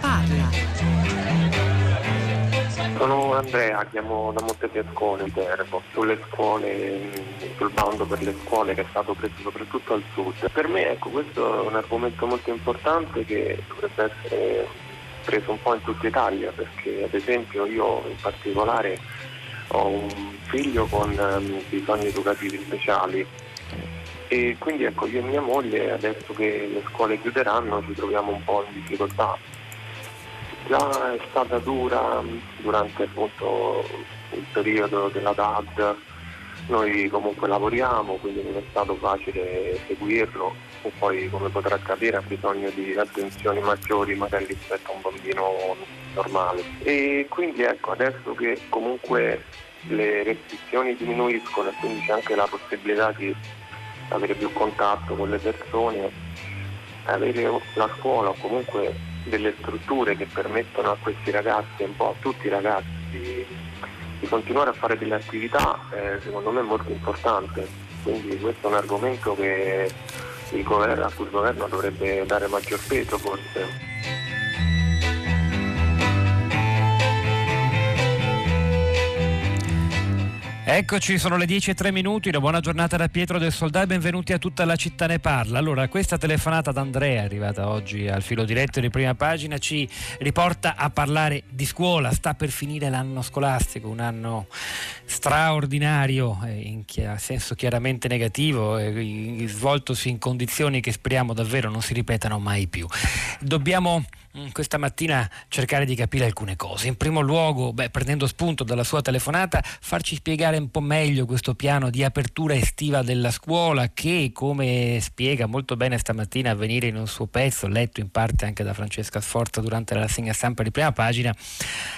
parla. Sono Andrea, chiamo da Montefiascone, Viterbo, sulle scuole, sul bando per le scuole che è stato preso soprattutto al sud. Per me ecco, questo è un argomento molto importante che dovrebbe essere preso un po' in tutta Italia perché ad esempio io in particolare ho un figlio con um, bisogni educativi speciali e quindi ecco io e mia moglie adesso che le scuole chiuderanno ci troviamo un po' in difficoltà. Già è stata dura durante appunto il periodo della DAD, noi comunque lavoriamo quindi non è stato facile seguirlo e poi come potrà capire ha bisogno di attenzioni maggiori magari rispetto a un bambino normale. E quindi ecco adesso che comunque le restrizioni diminuiscono e quindi c'è anche la possibilità di avere più contatto con le persone, avere la scuola o comunque delle strutture che permettono a questi ragazzi, un po' a tutti i ragazzi, di, continuare a fare delle attività, eh, secondo me è molto importante. Quindi questo è un argomento che governo, a cui il governo dovrebbe dare maggior peso forse. Eccoci, sono le 10 e 3 minuti, una buona giornata da Pietro del Soldà e benvenuti a tutta la città ne parla. Allora, questa telefonata da Andrea, arrivata oggi al filo diretto di prima pagina, ci riporta a parlare di scuola. Sta per finire l'anno scolastico, un anno straordinario, eh, in senso chiaramente negativo, eh, svoltosi in condizioni che speriamo davvero non si ripetano mai più. Dobbiamo questa mattina cercare di capire alcune cose. In primo luogo, beh, prendendo spunto dalla sua telefonata, farci spiegare un po' meglio questo piano di apertura estiva della scuola che, come spiega molto bene stamattina a venire in un suo pezzo, letto in parte anche da Francesca Sforza durante la rassegna stampa di prima pagina,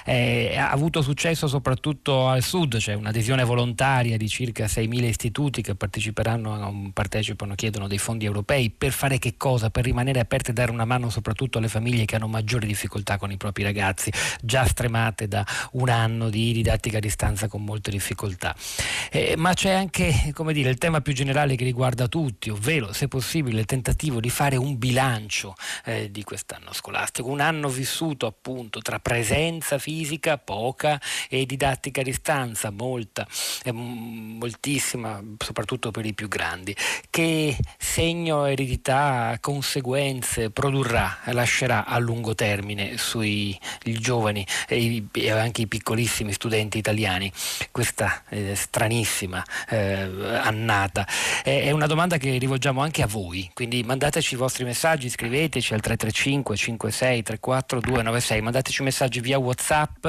eh, ha avuto successo soprattutto al sud, c'è cioè un'adesione volontaria di circa 6.000 istituti che parteciperanno, partecipano, chiedono dei fondi europei per fare che cosa? Per rimanere aperti e dare una mano soprattutto alle famiglie che hanno maggiori difficoltà con i propri ragazzi, già stremate da un anno di didattica a distanza con molte difficoltà. Eh, ma c'è anche dire, il tema più generale che riguarda tutti, ovvero se possibile il tentativo di fare un bilancio eh, di quest'anno scolastico, un anno vissuto appunto tra presenza fisica poca e didattica a distanza molta, eh, moltissima, soprattutto per i più grandi. Che segno, eredità, conseguenze produrrà, lascerà a lungo termine sui giovani e, e, anche i piccolissimi studenti italiani questa eh, stranissima eh, annata? È, è, una domanda che rivolgiamo anche a voi, quindi mandateci i vostri messaggi, scriveteci al 335 56 34 296, mandateci messaggi via Whatsapp,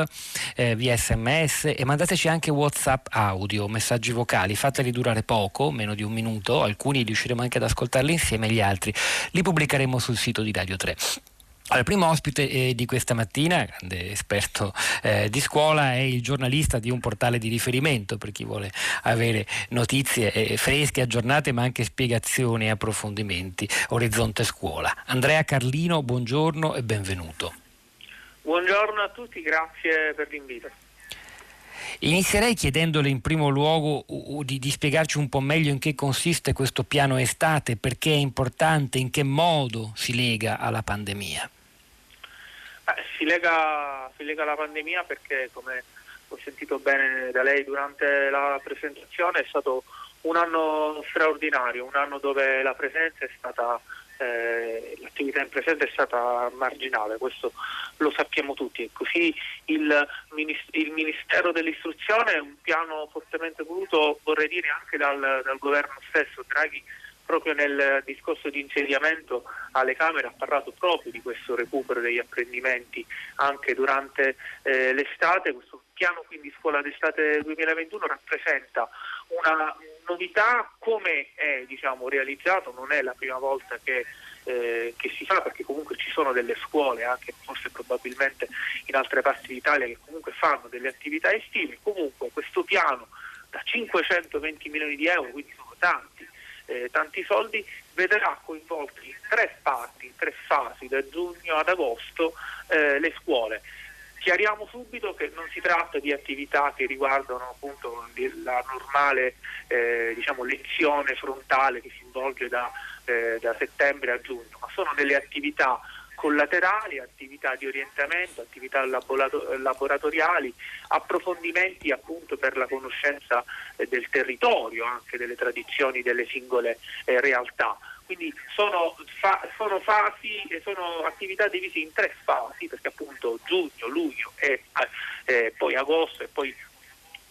eh, via sms e mandateci anche Whatsapp audio, messaggi vocali, fateli durare poco, meno di un minuto, alcuni riusciremo anche ad ascoltarli insieme, gli altri li pubblicheremo sul sito di Radio 3. Il primo ospite eh, di questa mattina, grande esperto eh, di scuola, è il giornalista di un portale di riferimento per chi vuole avere notizie eh, fresche, aggiornate, ma anche spiegazioni e approfondimenti. Orizzonte Scuola. Andrea Carlino, buongiorno e benvenuto. Buongiorno a tutti, grazie per l'invito. Inizierei chiedendole in primo luogo di, di, spiegarci un po' meglio in che consiste questo piano estate, perché è importante, in che modo si lega alla pandemia. Eh, si, lega, si lega alla pandemia perché, come ho sentito bene da lei durante la presentazione, è stato un anno straordinario, un anno dove la presenza è stata eh, l'attività in presenza è stata marginale, questo lo sappiamo tutti. E così il, il, Ministero dell'Istruzione un piano fortemente voluto, vorrei dire, anche dal, dal governo stesso. Draghi proprio nel discorso di insediamento alle Camere ha parlato proprio di questo recupero degli apprendimenti anche durante eh, l'estate. Questo piano quindi scuola d'estate 2021 rappresenta una novità come è diciamo, realizzato, non è la prima volta che, eh, che, si fa perché comunque ci sono delle scuole anche forse probabilmente in altre parti d'Italia che comunque fanno delle attività estive, comunque questo piano da 520 milioni di euro, quindi sono tanti, eh, tanti soldi, vedrà coinvolti in tre parti, in tre fasi, da giugno ad agosto, eh, le scuole. Chiariamo subito che non si tratta di attività che riguardano appunto la normale eh, diciamo, lezione frontale che si svolge da, eh, da settembre a giugno, ma sono delle attività collaterali, attività di orientamento, attività laboratoriali, approfondimenti appunto per la conoscenza eh, del territorio, anche delle tradizioni delle singole eh, realtà. Quindi sono, fa, sono, fasi, sono attività divise in tre fasi, perché appunto giugno, luglio e eh, poi agosto e poi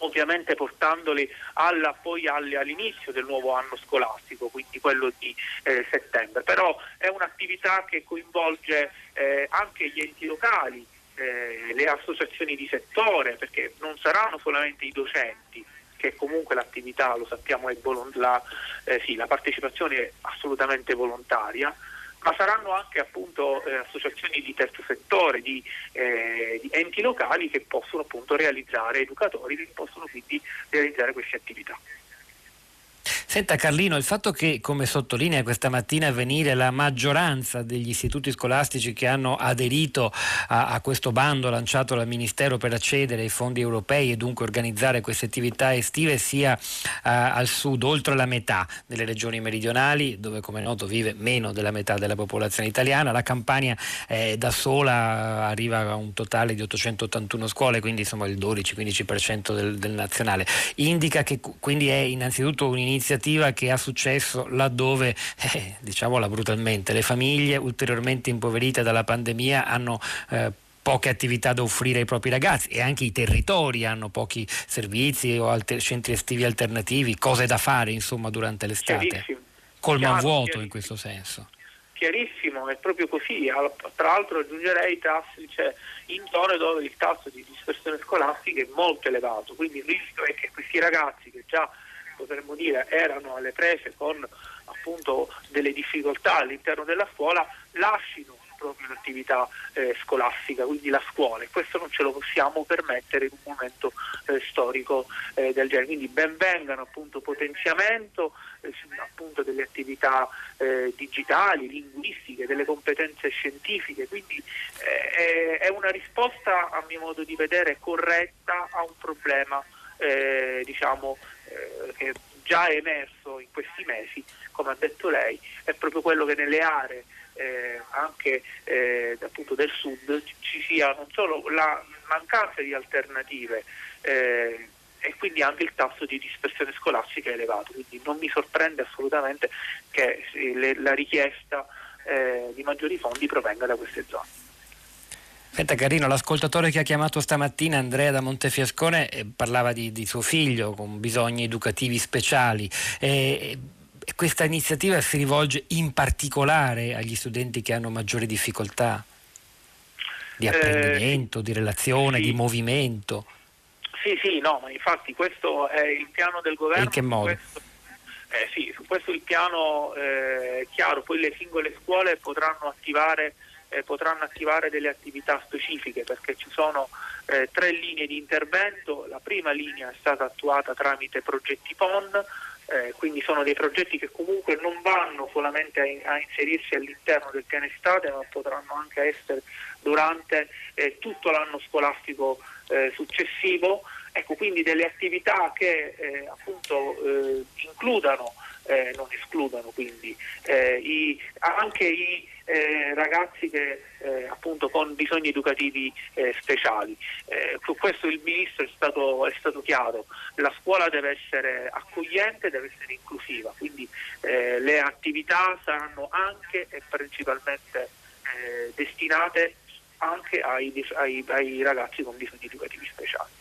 ovviamente portandoli alla, poi all'inizio del nuovo anno scolastico, quindi quello di eh, settembre. Però è un'attività che coinvolge eh, anche gli enti locali, eh, le associazioni di settore, perché non saranno solamente i docenti, che comunque l'attività, lo sappiamo, è volont- la, eh, sì, la partecipazione è assolutamente volontaria, ma saranno anche appunto eh, associazioni di terzo settore, di, eh, di, enti locali che possono appunto realizzare, educatori che possono quindi realizzare queste attività. Senta Carlino, il fatto che, come sottolinea questa mattina avvenire, la maggioranza degli istituti scolastici che hanno aderito a, a, questo bando lanciato dal Ministero per accedere ai fondi europei e dunque organizzare queste attività estive sia uh, al sud, oltre la metà delle regioni meridionali, dove come è noto vive meno della metà della popolazione italiana, la Campania eh, da sola arriva a un totale di 881 scuole, quindi insomma il 12-15% del, del nazionale. Indica che quindi è innanzitutto un'iniziativa iniziativa che ha successo laddove, eh, diciamola brutalmente, le famiglie ulteriormente impoverite dalla pandemia hanno eh, poche attività da offrire ai propri ragazzi e anche i territori hanno pochi servizi o alter- centri estivi alternativi, cose da fare insomma durante l'estate. Colma vuoto in questo senso. Chiarissimo, è proprio così. Tra l'altro aggiungerei tassi, cioè, in zone dove il tasso di dispersione scolastica è molto elevato, quindi il rischio è che questi ragazzi che già potremmo dire erano alle prese con appunto delle difficoltà all'interno della scuola lasciano proprio l'attività eh, scolastica, quindi la scuola e questo non ce lo possiamo permettere in un momento eh, storico eh, del genere. Quindi benvengano appunto potenziamento eh, appunto delle attività eh, digitali, linguistiche, delle competenze scientifiche, quindi eh, è una risposta a mio modo di vedere corretta a un problema diciamo eh, che già è emerso in questi mesi, come ha detto lei, è proprio quello che nelle aree eh, anche eh, del sud ci sia non solo la mancanza di alternative eh, e quindi anche il tasso di dispersione scolastica elevato, quindi non mi sorprende assolutamente che le, la richiesta eh, di maggiori fondi provenga da queste zone. Senta Carino, l'ascoltatore che ha chiamato stamattina, Andrea da Montefiascone, eh, parlava di, di, suo figlio con bisogni educativi speciali. Eh, questa iniziativa si rivolge in particolare agli studenti che hanno maggiori difficoltà di eh, apprendimento, eh, di relazione, sì. di movimento. Sì, sì, no, ma infatti questo è il piano del governo. In che modo? Questo, eh, sì, su questo il piano è chiaro, poi le singole scuole potranno attivare eh, potranno attivare delle attività specifiche perché ci sono eh, tre linee di intervento, la prima linea è stata attuata tramite progetti PON, eh, quindi sono dei progetti che comunque non vanno solamente a, a, inserirsi all'interno del piano estate ma potranno anche essere durante eh, tutto l'anno scolastico eh, successivo, ecco quindi delle attività che eh, appunto includano eh, non escludano quindi eh, i, anche i eh, ragazzi che, eh, appunto con bisogni educativi speciali. Su questo il Ministro è stato, è stato, chiaro, la scuola deve essere accogliente, deve essere inclusiva, quindi le attività saranno anche e principalmente destinate anche ai, ai, ai ragazzi con bisogni educativi speciali.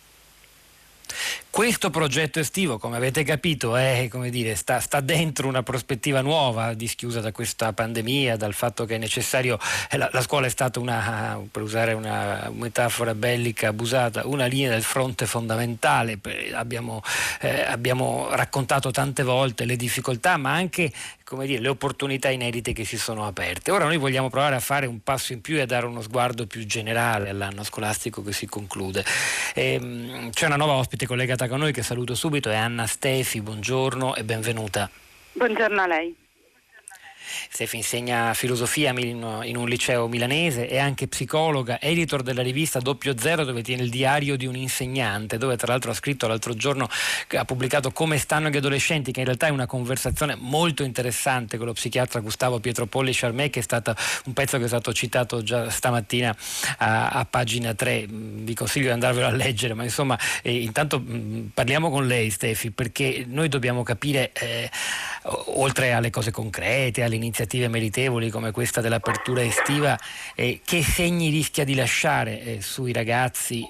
Questo progetto estivo, come avete capito, è, dire, sta, sta, dentro una prospettiva nuova, dischiusa da questa pandemia, dal fatto che è necessario. Eh, la, la scuola è stata una, per usare una metafora bellica abusata, una linea del fronte fondamentale. Abbiamo, eh, abbiamo raccontato tante volte le difficoltà, ma anche come dire, le opportunità inedite che si sono aperte. Ora noi vogliamo provare a fare un passo in più e a dare uno sguardo più generale all'anno scolastico che si conclude. E, ehm, c'è una nuova ospite collegata con noi che saluto subito, è Anna Stefi, buongiorno e benvenuta. Buongiorno a lei. Stefi insegna filosofia in un liceo milanese, è anche psicologa, editor della rivista Doppio Zero dove tiene il diario di un insegnante, dove tra l'altro ha scritto l'altro giorno, ha pubblicato Come stanno gli adolescenti, che in realtà è una conversazione molto interessante con lo psichiatra Gustavo Pietropolli Charmè, che è stato un pezzo che è stato citato già stamattina a, a pagina 3. Vi consiglio di andarvelo a leggere, ma insomma eh, intanto mh, parliamo con lei Stefi, perché noi dobbiamo capire, eh, oltre alle cose concrete, alle iniziative meritevoli come questa dell'apertura estiva, eh, che segni rischia di lasciare eh, sui ragazzi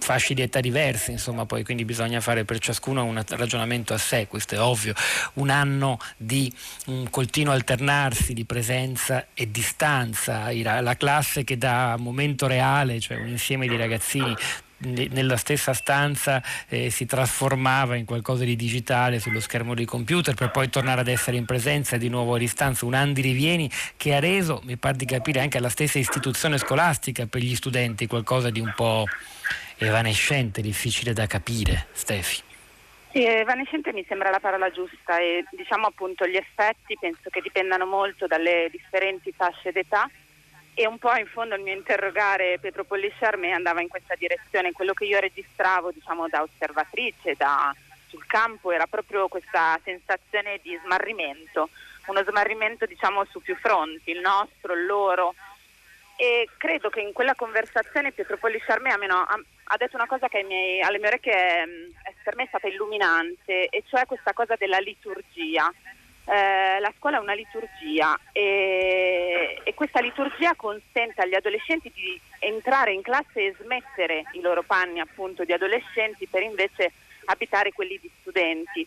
fasci di età diverse, insomma, poi quindi bisogna fare per ciascuno un ragionamento a sé, questo è ovvio, un anno di un continuo alternarsi di presenza e distanza, la classe che da momento reale, cioè un insieme di ragazzini nella stessa stanza eh, si trasformava in qualcosa di digitale sullo schermo di computer per poi tornare ad essere in presenza di nuovo a distanza, un Andi Rivieni che ha reso, mi pare di capire, anche alla stessa istituzione scolastica per gli studenti qualcosa di un po' evanescente, difficile da capire, Stefi. Sì, evanescente mi sembra la parola giusta e diciamo appunto gli effetti penso che dipendano molto dalle differenti fasce d'età e un po' in fondo il mio interrogare Pietro Pollisciarme andava in questa direzione, quello che io registravo diciamo, da osservatrice, da, sul campo era proprio questa sensazione di smarrimento, uno smarrimento diciamo su più fronti, il nostro, il loro. E credo che in quella conversazione Pietro Pollisciarme ha, ha detto una cosa che miei, alle mie orecchie è, è, per me è stata illuminante e cioè questa cosa della liturgia eh, la scuola è una liturgia e, e, questa liturgia consente agli adolescenti di entrare in classe e smettere i loro panni appunto di adolescenti per invece abitare quelli di studenti.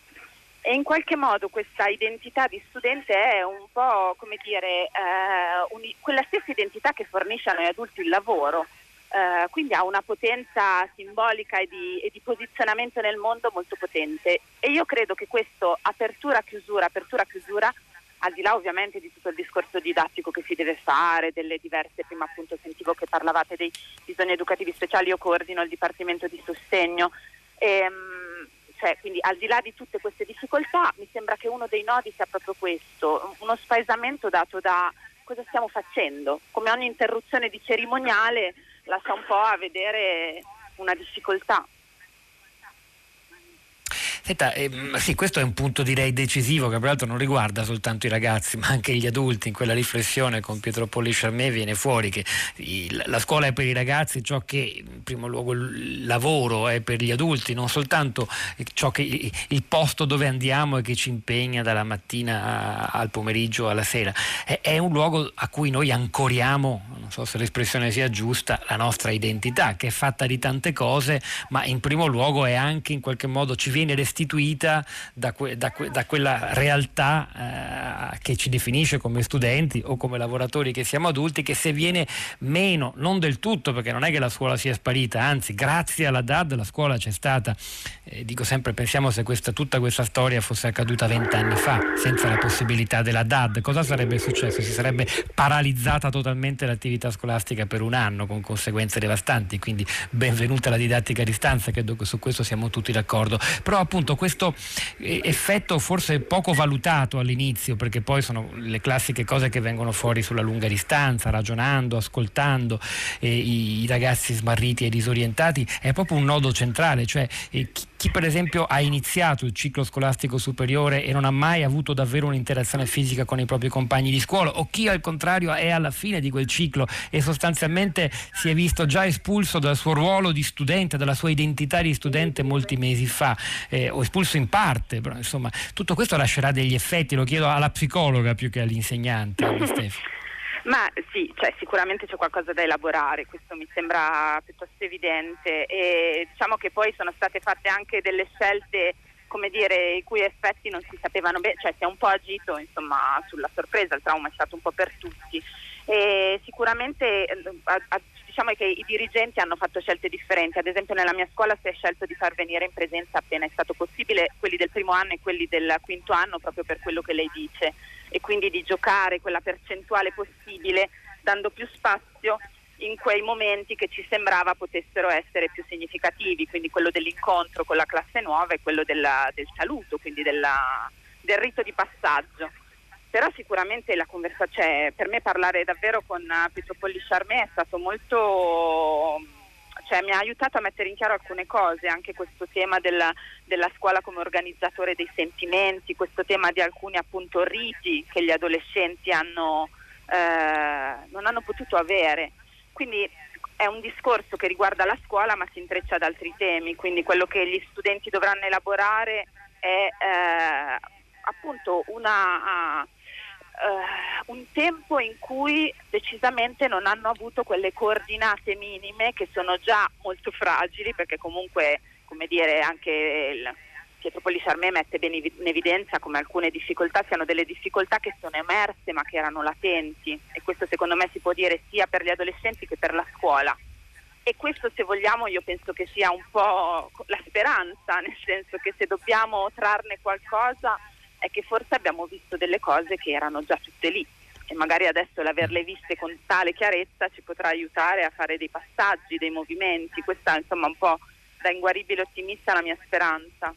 E in qualche modo questa identità di studente è un po' come dire eh, un, quella stessa identità che fornisce a noi adulti il lavoro. Uh, quindi ha una potenza simbolica e di, e di, posizionamento nel mondo molto potente. E io credo che questo apertura-chiusura, apertura-chiusura, al di là ovviamente di tutto il discorso didattico che si deve fare, delle diverse, prima appunto sentivo che parlavate dei bisogni educativi speciali, io coordino il Dipartimento di Sostegno, e, um, cioè, quindi al di là di tutte queste difficoltà mi sembra che uno dei nodi sia proprio questo, uno spaesamento dato da cosa stiamo facendo, come ogni interruzione di cerimoniale lascia un po' a vedere una difficoltà. Senta, eh, sì, questo è un punto direi decisivo che peraltro non riguarda soltanto i ragazzi ma anche gli adulti. In quella riflessione con Pietro Polli Charmé viene fuori che la scuola è per i ragazzi ciò che in primo luogo il lavoro è per gli adulti, non soltanto ciò che, il posto dove andiamo e che ci impegna dalla mattina al pomeriggio alla sera. È, è un luogo a cui noi ancoriamo, non so se l'espressione sia giusta, la nostra identità che è fatta di tante cose ma in primo luogo è anche in qualche modo ci viene restituita restituita da, que, da, da quella realtà eh, che ci definisce come studenti o come lavoratori che siamo adulti, che se viene meno, non del tutto, perché non è che la scuola sia sparita, anzi grazie alla DAD la scuola c'è stata, eh, dico sempre pensiamo se questa, tutta questa storia fosse accaduta vent'anni fa, senza la possibilità della DAD, cosa sarebbe successo? Si sarebbe paralizzata totalmente l'attività scolastica per un anno con conseguenze devastanti, quindi benvenuta la didattica a distanza, credo che su questo siamo tutti d'accordo, però appunto appunto questo eh, effetto forse poco valutato all'inizio, perché poi sono le classiche cose che vengono fuori sulla lunga distanza, ragionando, ascoltando eh, i, ragazzi smarriti e disorientati, è proprio un nodo centrale, cioè eh, chi, chi per esempio ha iniziato il ciclo scolastico superiore e non ha mai avuto davvero un'interazione fisica con i propri compagni di scuola o chi al contrario è alla fine di quel ciclo e sostanzialmente si è visto già espulso dal suo ruolo di studente, dalla sua identità di studente molti mesi fa eh, o espulso in parte, però insomma tutto questo lascerà degli effetti, lo chiedo alla psicologa più che all'insegnante. Ma sì, cioè, sicuramente c'è qualcosa da elaborare, questo mi sembra piuttosto evidente. E diciamo che poi sono state fatte anche delle scelte come dire, i cui effetti non si sapevano bene, cioè si è un po' agito insomma, sulla sorpresa, il trauma è stato un po' per tutti. E sicuramente eh, diciamo che i dirigenti hanno fatto scelte differenti, ad esempio nella mia scuola si è scelto di far venire in presenza appena è stato possibile quelli del primo anno e quelli del quinto anno proprio per quello che lei dice e quindi di giocare quella percentuale possibile dando più spazio in quei momenti che ci sembrava potessero essere più significativi, quindi quello dell'incontro con la classe nuova e quello della, del saluto, quindi della, del rito di passaggio. Però sicuramente la conversazione, cioè, per me parlare davvero con Pietro Polli Charmé è stato molto cioè, mi ha aiutato a mettere in chiaro alcune cose, anche questo tema della, della, scuola come organizzatore dei sentimenti, questo tema di alcuni appunto riti che gli adolescenti hanno, eh, non hanno potuto avere. Quindi è un discorso che riguarda la scuola ma si intreccia ad altri temi, quindi quello che gli studenti dovranno elaborare è eh, appunto una, uh, un tempo in cui decisamente non hanno avuto quelle coordinate minime che sono già molto fragili perché comunque come dire anche il, Pietro Polisarmè mette bene in evidenza come alcune difficoltà siano delle difficoltà che sono emerse ma che erano latenti e questo secondo me si può dire sia per gli adolescenti che per la scuola. E questo se vogliamo io penso che sia un po' la speranza, nel senso che se dobbiamo trarne qualcosa è che forse abbiamo visto delle cose che erano già tutte lì e magari adesso l'averle viste con tale chiarezza ci potrà aiutare a fare dei passaggi, dei movimenti. Questa insomma un po' da inguaribile ottimista la mia speranza.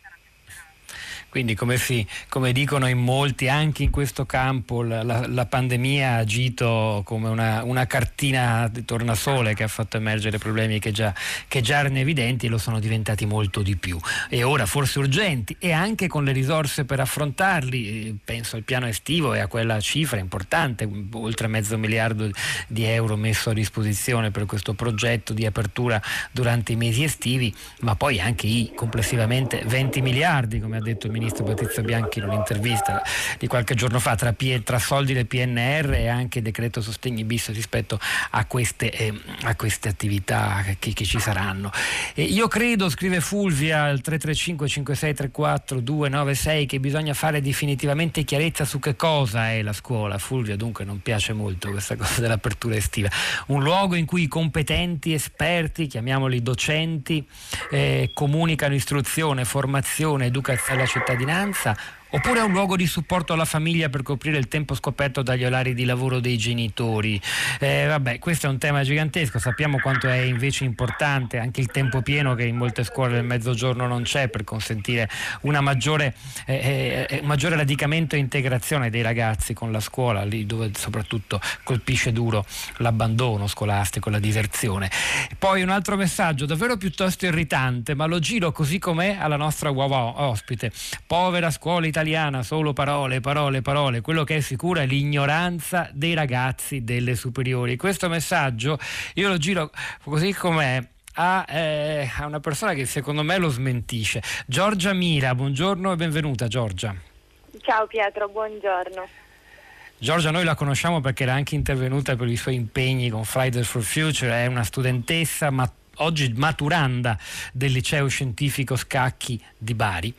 Quindi come, si, come, dicono in molti, anche in questo campo la, la, pandemia ha agito come una, una, cartina di tornasole che ha fatto emergere problemi che già, che già erano evidenti e lo sono diventati molto di più. E ora forse urgenti e anche con le risorse per affrontarli, eh, penso al piano estivo e a quella cifra importante, oltre mezzo miliardo di euro messo a disposizione per questo progetto di apertura durante i mesi estivi, ma poi anche i complessivamente 20 miliardi, come ha detto il ministro Patrizio Bianchi in un'intervista di qualche giorno fa tra, tra soldi del PNR e anche decreto sostegni bis rispetto a queste, eh, a queste attività che, che, ci saranno. E io credo, scrive Fulvia al 335 5634 296, che bisogna fare definitivamente chiarezza su che cosa è la scuola. Fulvia dunque non piace molto questa cosa dell'apertura estiva. Un luogo in cui i competenti esperti, chiamiamoli docenti, eh, comunicano istruzione, formazione, educazione alla cittadinanza oppure è un luogo di supporto alla famiglia per coprire il tempo scoperto dagli orari di lavoro dei genitori. Eh, vabbè, questo è un tema gigantesco, sappiamo quanto è invece importante anche il tempo pieno che in molte scuole del mezzogiorno non c'è per consentire una maggiore, eh, eh, eh, un maggiore radicamento e integrazione dei ragazzi con la scuola, lì dove soprattutto colpisce duro l'abbandono scolastico, la diserzione. Poi un altro messaggio davvero piuttosto irritante, ma lo giro così com'è alla nostra uova ospite. Povera scuola italiana italiana solo parole, parole, parole, quello che è sicuro è l'ignoranza dei ragazzi delle superiori. Questo messaggio io lo giro così com'è a, eh, a, una persona che secondo me lo smentisce. Giorgia Mira, buongiorno e benvenuta Giorgia. Ciao Pietro, buongiorno. Giorgia noi la conosciamo perché era anche intervenuta per i suoi impegni con Fridays for Future, è una studentessa ma oggi maturanda del liceo scientifico Scacchi di Bari,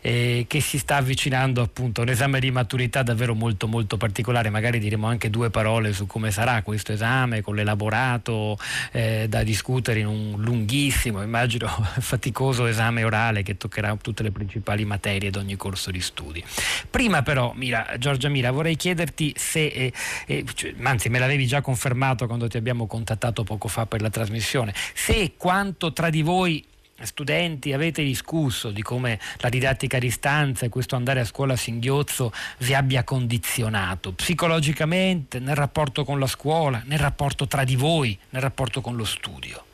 eh, che si sta avvicinando appunto a un esame di maturità davvero molto molto particolare, magari diremo anche due parole su come sarà questo esame, con l'elaborato eh, da discutere in un lunghissimo, immagino faticoso esame orale che toccherà tutte le principali materie di ogni corso di studi. Prima però, Mira, Giorgia Mira, vorrei chiederti se, eh, eh cioè, anzi me l'avevi già confermato quando ti abbiamo contattato poco fa per la trasmissione, se quanto tra di voi studenti avete discusso di come la didattica a distanza e questo andare a scuola a singhiozzo vi abbia condizionato psicologicamente nel rapporto con la scuola, nel rapporto tra di voi, nel rapporto con lo studio?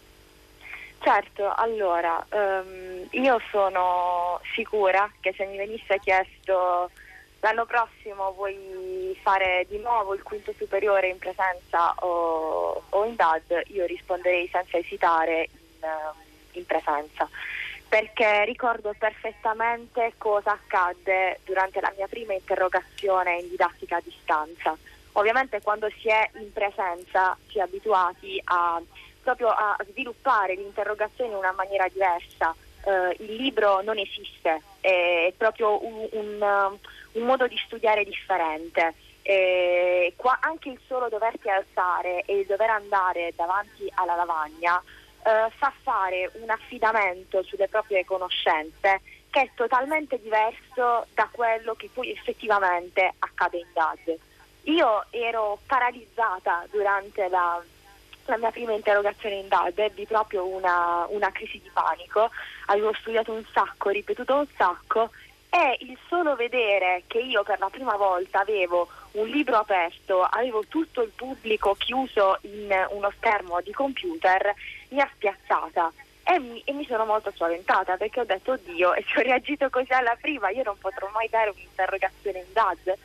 Certo, allora um, io sono sicura che se mi venisse chiesto l'anno prossimo vuoi fare di nuovo il quinto superiore in presenza o, o in DAD, io risponderei senza esitare in, in presenza perché ricordo perfettamente cosa accadde durante la mia prima interrogazione in didattica a distanza. Ovviamente quando si è in presenza si è abituati a, proprio a sviluppare l'interrogazione in una maniera diversa. Uh, il libro non esiste, è proprio un, un, un modo di studiare differente. Eh, qua, anche il solo doverti alzare e il dover andare davanti alla lavagna eh, fa fare un affidamento sulle proprie conoscenze che è totalmente diverso da quello che poi effettivamente accade in DAD. Io ero paralizzata durante la, la mia prima interrogazione in DAD, ebbi proprio una, una crisi di panico, avevo studiato un sacco, ripetuto un sacco e il solo vedere che io per la prima volta avevo un libro aperto, avevo tutto il pubblico chiuso in uno schermo di computer, mi ha spiazzata e mi, e mi sono molto spaventata perché ho detto oddio e se ho reagito così alla prima io non potrò mai dare un'interrogazione in DAD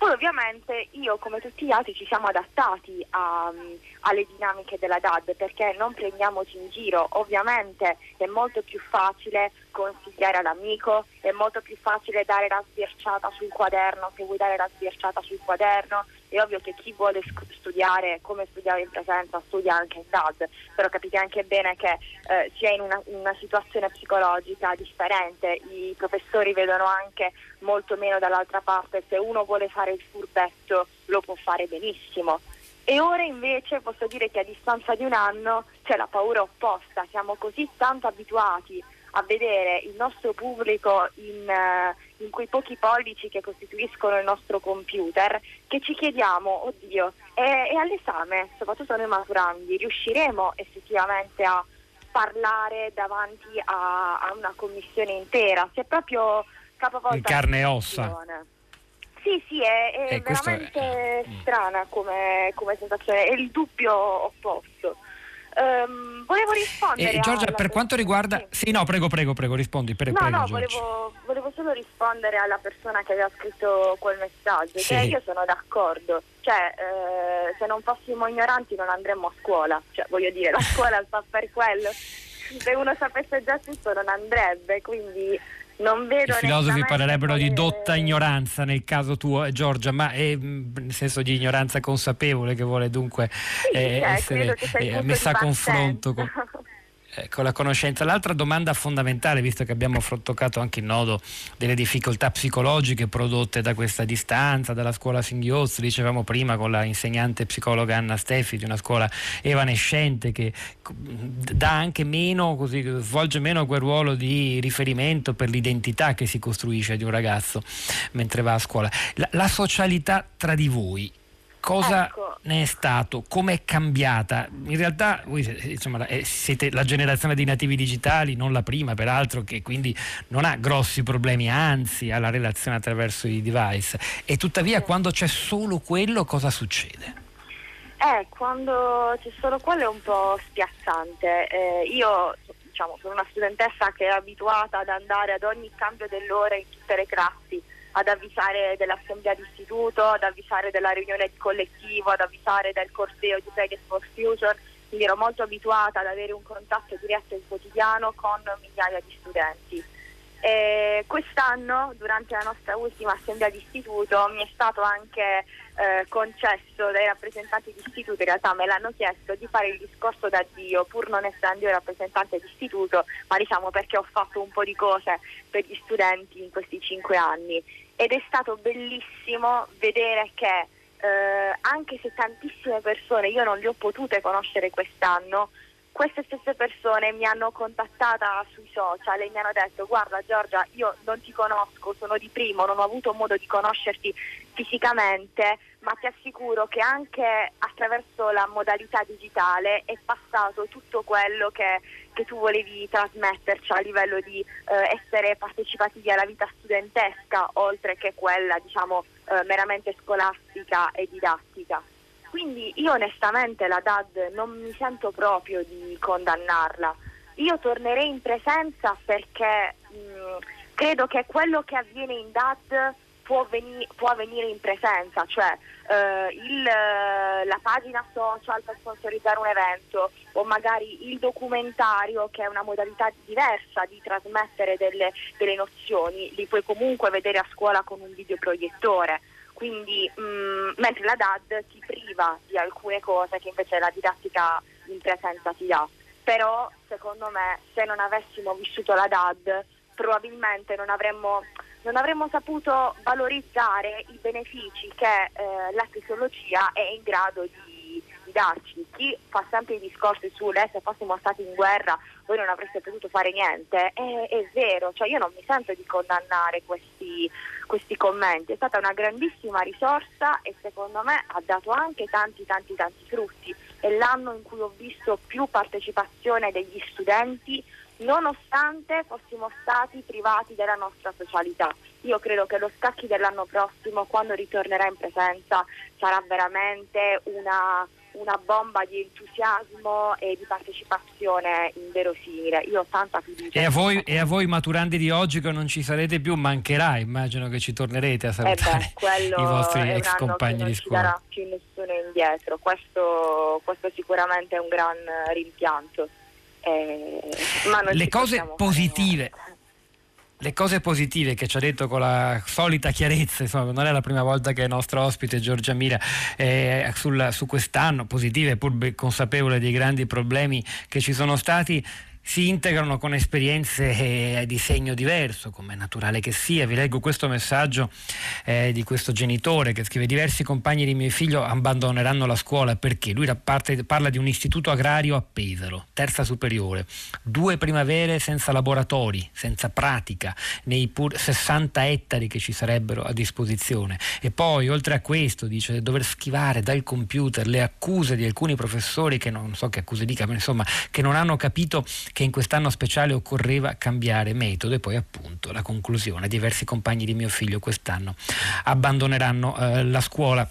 poi ovviamente io come tutti gli altri ci siamo adattati a, alle dinamiche della DAD perché non prendiamoci in giro, ovviamente è molto più facile consigliare all'amico, è molto più facile dare la sbirciata sul quaderno, se vuoi dare la sbirciata sul quaderno, è ovvio che chi vuole studiare come studiare in presenza studia anche in DAD, però capite anche bene che eh, si è in una, in una, situazione psicologica differente, i professori vedono anche molto meno dall'altra parte, se uno vuole fare il furbetto lo può fare benissimo. E ora invece posso dire che a distanza di un anno c'è la paura opposta, siamo così tanto abituati a vedere il nostro pubblico in, uh, in, quei pochi pollici che costituiscono il nostro computer che ci chiediamo, oddio, e, e all'esame, soprattutto noi maturandi, riusciremo effettivamente a parlare davanti a, a una commissione intera? Si è proprio capovolta in carne e ossa. Sì, sì, è, è veramente è... Mm. strana come, come sensazione, è il dubbio opposto. Um, volevo rispondere. Eh, Giorgia, per quanto riguarda. Sì. sì. no, prego, prego, prego, rispondi. Prego, no, prego, no, volevo, volevo, solo rispondere alla persona che aveva scritto quel messaggio. Sì. Che io sono d'accordo. Cioè, eh, se non fossimo ignoranti non andremmo a scuola. Cioè, voglio dire, la scuola fa per quello. Se uno sapesse già tutto non andrebbe, quindi non vedo I filosofi parlerebbero di dotta ignoranza nel caso tuo, eh, Giorgia, ma è mm, nel senso di ignoranza consapevole che vuole dunque sì, eh, eh essere eh, messa a confronto con... con la conoscenza. L'altra domanda fondamentale, visto che abbiamo toccato anche il nodo delle difficoltà psicologiche prodotte da questa distanza, dalla scuola Singhiozzi, dicevamo prima con la insegnante psicologa Anna Steffi di una scuola evanescente che dà anche meno, così, svolge meno quel ruolo di riferimento per l'identità che si costruisce di un ragazzo mentre va a scuola. la, la socialità tra di voi cosa ecco. ne è stato, come è cambiata? In realtà voi insomma, eh, siete la generazione di nativi digitali, non la prima peraltro, che quindi non ha grossi problemi, anzi ha la relazione attraverso i device. E tuttavia sì. quando c'è solo quello cosa succede? Eh, quando c'è solo quello è un po' spiazzante. Eh, io diciamo, sono una studentessa che è abituata ad andare ad ogni cambio dell'ora in tutte le classi ad avvisare dell'assemblea d'istituto, ad avvisare della riunione di collettivo, ad avvisare del corteo di Fridays for Future, quindi ero molto abituata ad avere un contatto diretto e quotidiano con migliaia di studenti. E quest'anno, durante la nostra ultima assemblea di istituto, mi è stato anche eh, concesso dai rappresentanti di istituto, in realtà me l'hanno chiesto, di fare il discorso d'addio, pur non essendo io rappresentante di istituto, ma diciamo perché ho fatto un po' di cose per gli studenti in questi cinque anni. Ed è stato bellissimo vedere che eh, anche se tantissime persone io non le ho potute conoscere quest'anno, queste stesse persone mi hanno contattata sui social e mi hanno detto guarda Giorgia io non ti conosco, sono di primo, non ho avuto modo di conoscerti fisicamente, ma ti assicuro che anche attraverso la modalità digitale è passato tutto quello che, che tu volevi trasmetterci a livello di eh, essere partecipativi alla vita studentesca, oltre che quella diciamo eh, meramente scolastica e didattica. Quindi io onestamente la DAD non mi sento proprio di condannarla. Io tornerei in presenza perché mh, credo che quello che avviene in DAD può, veni- può avvenire in presenza, cioè eh, il, la pagina social per sponsorizzare un evento o magari il documentario che è una modalità diversa di trasmettere delle, delle nozioni, li puoi comunque vedere a scuola con un videoproiettore quindi mh, mm, mentre la DAD ti priva di alcune cose che invece la didattica in presenza ti dà. Però secondo me se non avessimo vissuto la DAD probabilmente non avremmo, non avremmo saputo valorizzare i benefici che eh, la tecnologia è in grado di, di darci. Chi fa sempre i discorsi su lei se fossimo stati in guerra voi non avreste potuto fare niente, è, è vero, cioè io non mi sento di condannare questi, questi commenti, è stata una grandissima risorsa e secondo me ha dato anche tanti tanti tanti frutti. È l'anno in cui ho visto più partecipazione degli studenti nonostante fossimo stati privati della nostra socialità. Io credo che lo scacchi dell'anno prossimo, quando ritornerà in presenza, sarà veramente una, una bomba di entusiasmo e di partecipazione inverosimile. Io ho tanta fiducia. E a, voi, e a voi maturandi di oggi che non ci sarete più mancherà, immagino che ci tornerete a salutare eh beh, i vostri ex compagni di scuola. Non ci darà più nessuno indietro, questo, questo sicuramente è un gran rimpianto. Eh, Le cose positive le cose positive che ci ha detto con la solita chiarezza, insomma, non è la prima volta che è nostro ospite Giorgia Mira eh, sul, su quest'anno, positive pur consapevole dei grandi problemi che ci sono stati si integrano con esperienze eh, di segno diverso, come è naturale che sia. Vi leggo questo messaggio eh, di questo genitore che scrive diversi compagni di mio figlio abbandoneranno la scuola perché lui parte, parla di un istituto agrario a Pesaro, terza superiore, due primavere senza laboratori, senza pratica, nei pur 60 ettari che ci sarebbero a disposizione. E poi, oltre a questo, dice dover schivare dal computer le accuse di alcuni professori che non so che accuse dica, ma insomma, che non hanno capito che in quest'anno speciale occorreva cambiare metodo e poi appunto la conclusione. Diversi compagni di mio figlio quest'anno abbandoneranno eh, la scuola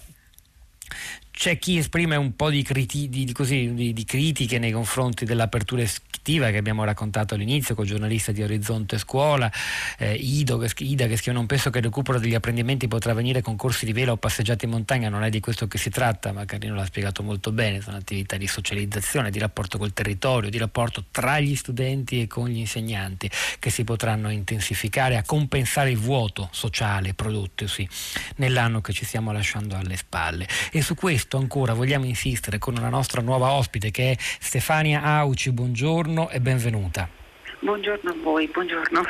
c'è chi esprime un po' di, criti, di, così, di, di, critiche nei confronti dell'apertura estiva che abbiamo raccontato all'inizio con il giornalista di Orizzonte Scuola, eh, Ido, che, Ida che scrive non penso che il recupero degli apprendimenti potrà avvenire con corsi di vela o passeggiate in montagna, non è di questo che si tratta, ma Carino l'ha spiegato molto bene, sono attività di socializzazione, di rapporto col territorio, di rapporto tra gli studenti e con gli insegnanti che si potranno intensificare a compensare il vuoto sociale prodotto sì, nell'anno che ci stiamo lasciando alle spalle. E su questo questo ancora vogliamo insistere con una nostra nuova ospite che è Stefania Auci. Buongiorno e benvenuta. Buongiorno a voi, buongiorno.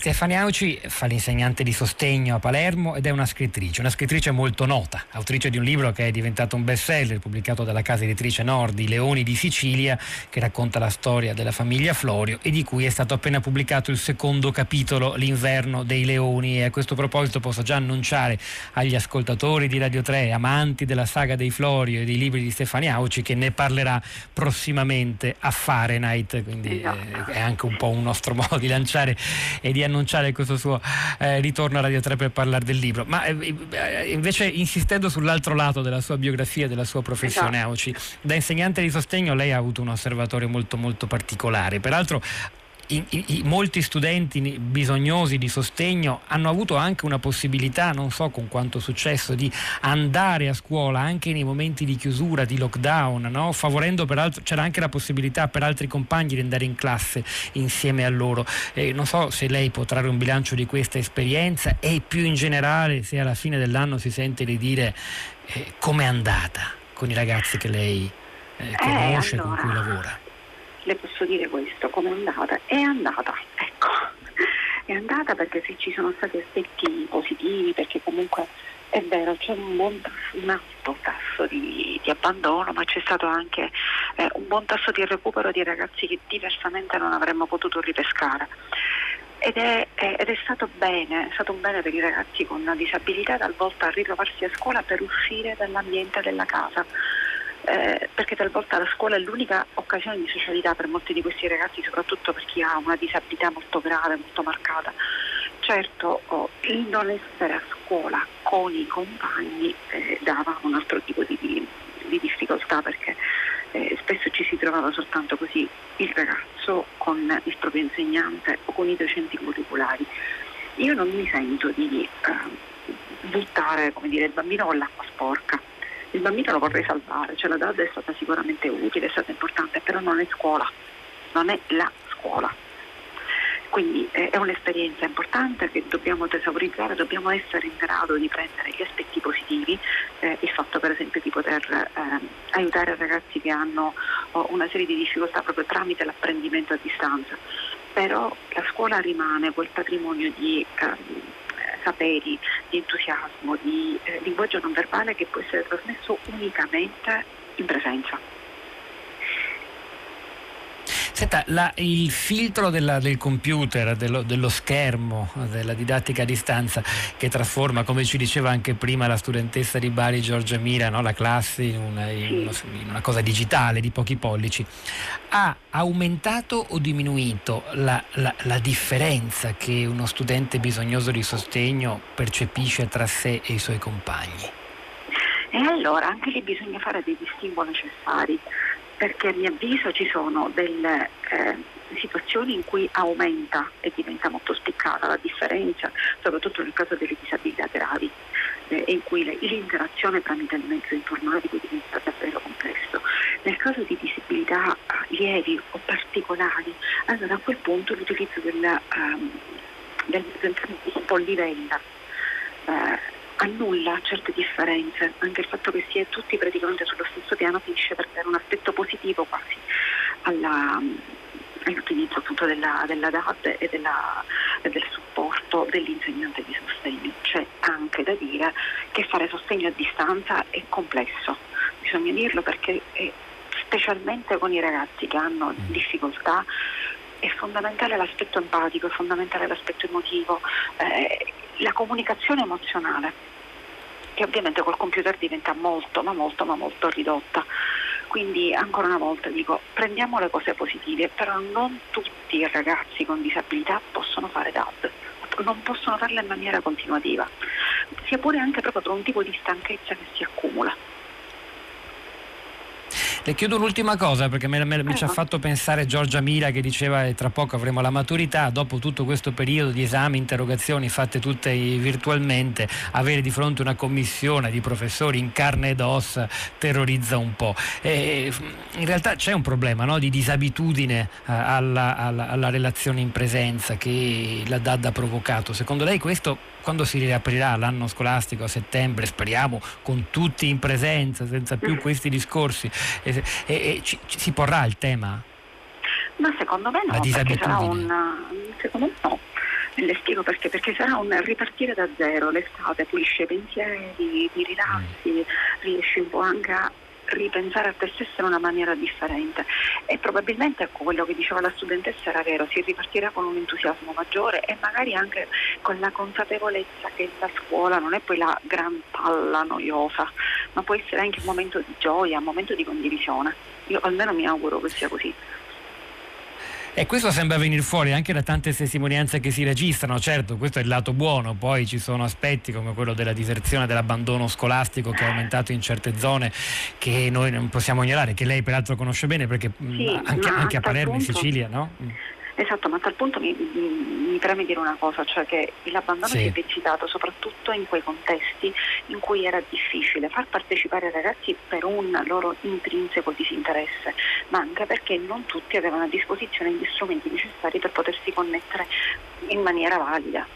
Stefania Auci fa l'insegnante di sostegno a Palermo ed è una scrittrice, una scrittrice molto nota, autrice di un libro che è diventato un best seller pubblicato dalla casa editrice Nordi, Leoni di Sicilia, che racconta la storia della famiglia Florio e di cui è stato appena pubblicato il secondo capitolo, L'inverno dei leoni. E a questo proposito posso già annunciare agli ascoltatori di Radio 3, amanti della saga dei Florio e dei libri di Stefania Auci, che ne parlerà prossimamente a Fahrenheit, quindi esatto. è anche un po' un nostro modo di lanciare e di annunciare questo suo eh, ritorno a Radio 3 per parlare del libro. Ma eh, eh, invece insistendo sull'altro lato della sua biografia e della sua professione, esatto. Auci, da insegnante di sostegno lei ha avuto un osservatorio molto molto particolare. Peraltro i, i, molti studenti bisognosi di sostegno hanno avuto anche una possibilità, non so con quanto successo, di andare a scuola anche nei momenti di chiusura, di lockdown, no? favorendo peraltro, c'era anche la possibilità per altri compagni di andare in classe insieme a loro. Eh, non so se lei può trarre un bilancio di questa esperienza e più in generale se alla fine dell'anno si sente di dire eh, com'è andata con i ragazzi che lei eh, conosce, allora. con cui lavora le posso dire questo, come è andata? È andata, ecco, è andata perché se ci sono stati aspetti positivi, perché comunque è vero, c'è un, buon un alto tasso di, di, abbandono, ma c'è stato anche eh, un buon tasso di recupero di ragazzi che diversamente non avremmo potuto ripescare. Ed è, ed è, stato bene, è stato un bene per i ragazzi con disabilità talvolta ritrovarsi a scuola per uscire dall'ambiente della casa eh, perché talvolta la scuola è l'unica occasione di socialità per molti di questi ragazzi, soprattutto per chi ha una disabilità molto grave, molto marcata. Certo, oh, il non essere a scuola con i compagni eh, dava un altro tipo di, di difficoltà perché eh, spesso ci si trovava soltanto così il ragazzo con il proprio insegnante o con i docenti curriculari. Io non mi sento di eh, buttare dire, il bambino con l'acqua sporca il bambino lo vorrei salvare, cioè la DAD è stata sicuramente utile, è stata importante, però non è scuola, non è la scuola. Quindi eh, è un'esperienza importante che dobbiamo tesaurizzare, dobbiamo essere in grado di prendere gli aspetti positivi, eh, il fatto per esempio di poter eh, aiutare ragazzi che hanno oh, una serie di difficoltà proprio tramite l'apprendimento a distanza, però la scuola rimane quel patrimonio di ehm, saperi, di entusiasmo, di eh, linguaggio non verbale che può essere trasmesso unicamente in presenza. Senta, la, il filtro della, del computer, dello, dello, schermo, della didattica a distanza che trasforma, come ci diceva anche prima la studentessa di Bari Giorgia Mira, no? la classe in una, in, in una, cosa digitale di pochi pollici, ha aumentato o diminuito la, la, la differenza che uno studente bisognoso di sostegno percepisce tra sé e i suoi compagni? E allora anche lì bisogna fare dei distinguo necessari perché a mio avviso ci sono delle eh, situazioni in cui aumenta e diventa molto spiccata la differenza, soprattutto nel caso delle disabilità gravi, eh, in cui l'interazione tramite il mezzo informatico diventa davvero complesso. Nel caso di disabilità eh, lievi o particolari, allora a quel punto l'utilizzo del, um, mezzo informatico un po' livella. Eh, annulla certe differenze, anche il fatto che si è tutti praticamente sullo stesso piano finisce per dare un aspetto positivo quasi alla, all'utilizzo appunto della, della DAD e, della, e, del supporto dell'insegnante di sostegno. C'è anche da dire che fare sostegno a distanza è complesso, bisogna dirlo perché è, specialmente con i ragazzi che hanno mm. difficoltà è fondamentale l'aspetto empatico, è fondamentale l'aspetto emotivo, eh, la comunicazione emozionale che ovviamente col computer diventa molto, ma molto, ma molto ridotta. Quindi ancora una volta dico, prendiamo le cose positive, però non tutti i ragazzi con disabilità possono fare DAD, non possono farla in maniera continuativa, sia pure anche proprio per un tipo di stanchezza che si accumula. Le chiedo un'ultima cosa perché me, me, mi ci ha fatto pensare Giorgia Mira che diceva che tra poco avremo la maturità, dopo tutto questo periodo di esami, interrogazioni fatte tutte virtualmente, avere di fronte una commissione di professori in carne ed ossa terrorizza un po'. E in realtà c'è un problema no? di disabitudine uh, alla, alla, alla relazione in presenza che la DAD ha provocato. Secondo lei questo quando si riaprirà l'anno scolastico a settembre, speriamo con tutti in presenza, senza più questi discorsi, e, e, e ci, ci si porrà il tema? Ma secondo me no, perché sarà un, secondo me no. Le spiego perché, perché sarà un ripartire da zero, l'estate pulisce pensieri, ti rilassi, mm. riesci un po' anche a ripensare a te stesso in una maniera differente e probabilmente quello che diceva la studentessa era vero, si ripartirà con un entusiasmo maggiore e magari anche con la consapevolezza che la scuola non è poi la gran palla noiosa, ma può essere anche un momento di gioia, un momento di condivisione. Io almeno mi auguro che sia così. E questo sembra venire fuori anche da tante testimonianze che si registrano, certo questo è il lato buono, poi ci sono aspetti come quello della diserzione, dell'abbandono scolastico che è aumentato in certe zone che noi non possiamo ignorare, che lei peraltro conosce bene perché sì, anche, anche a Palermo in Sicilia, no? Esatto, ma a tal punto mi, mi, mi preme dire una cosa, cioè che l'abbandono sì. si è esercitato soprattutto in quei contesti in cui era difficile far partecipare i ragazzi per un loro intrinseco disinteresse, ma anche perché non tutti avevano a disposizione gli strumenti necessari per potersi connettere in maniera valida.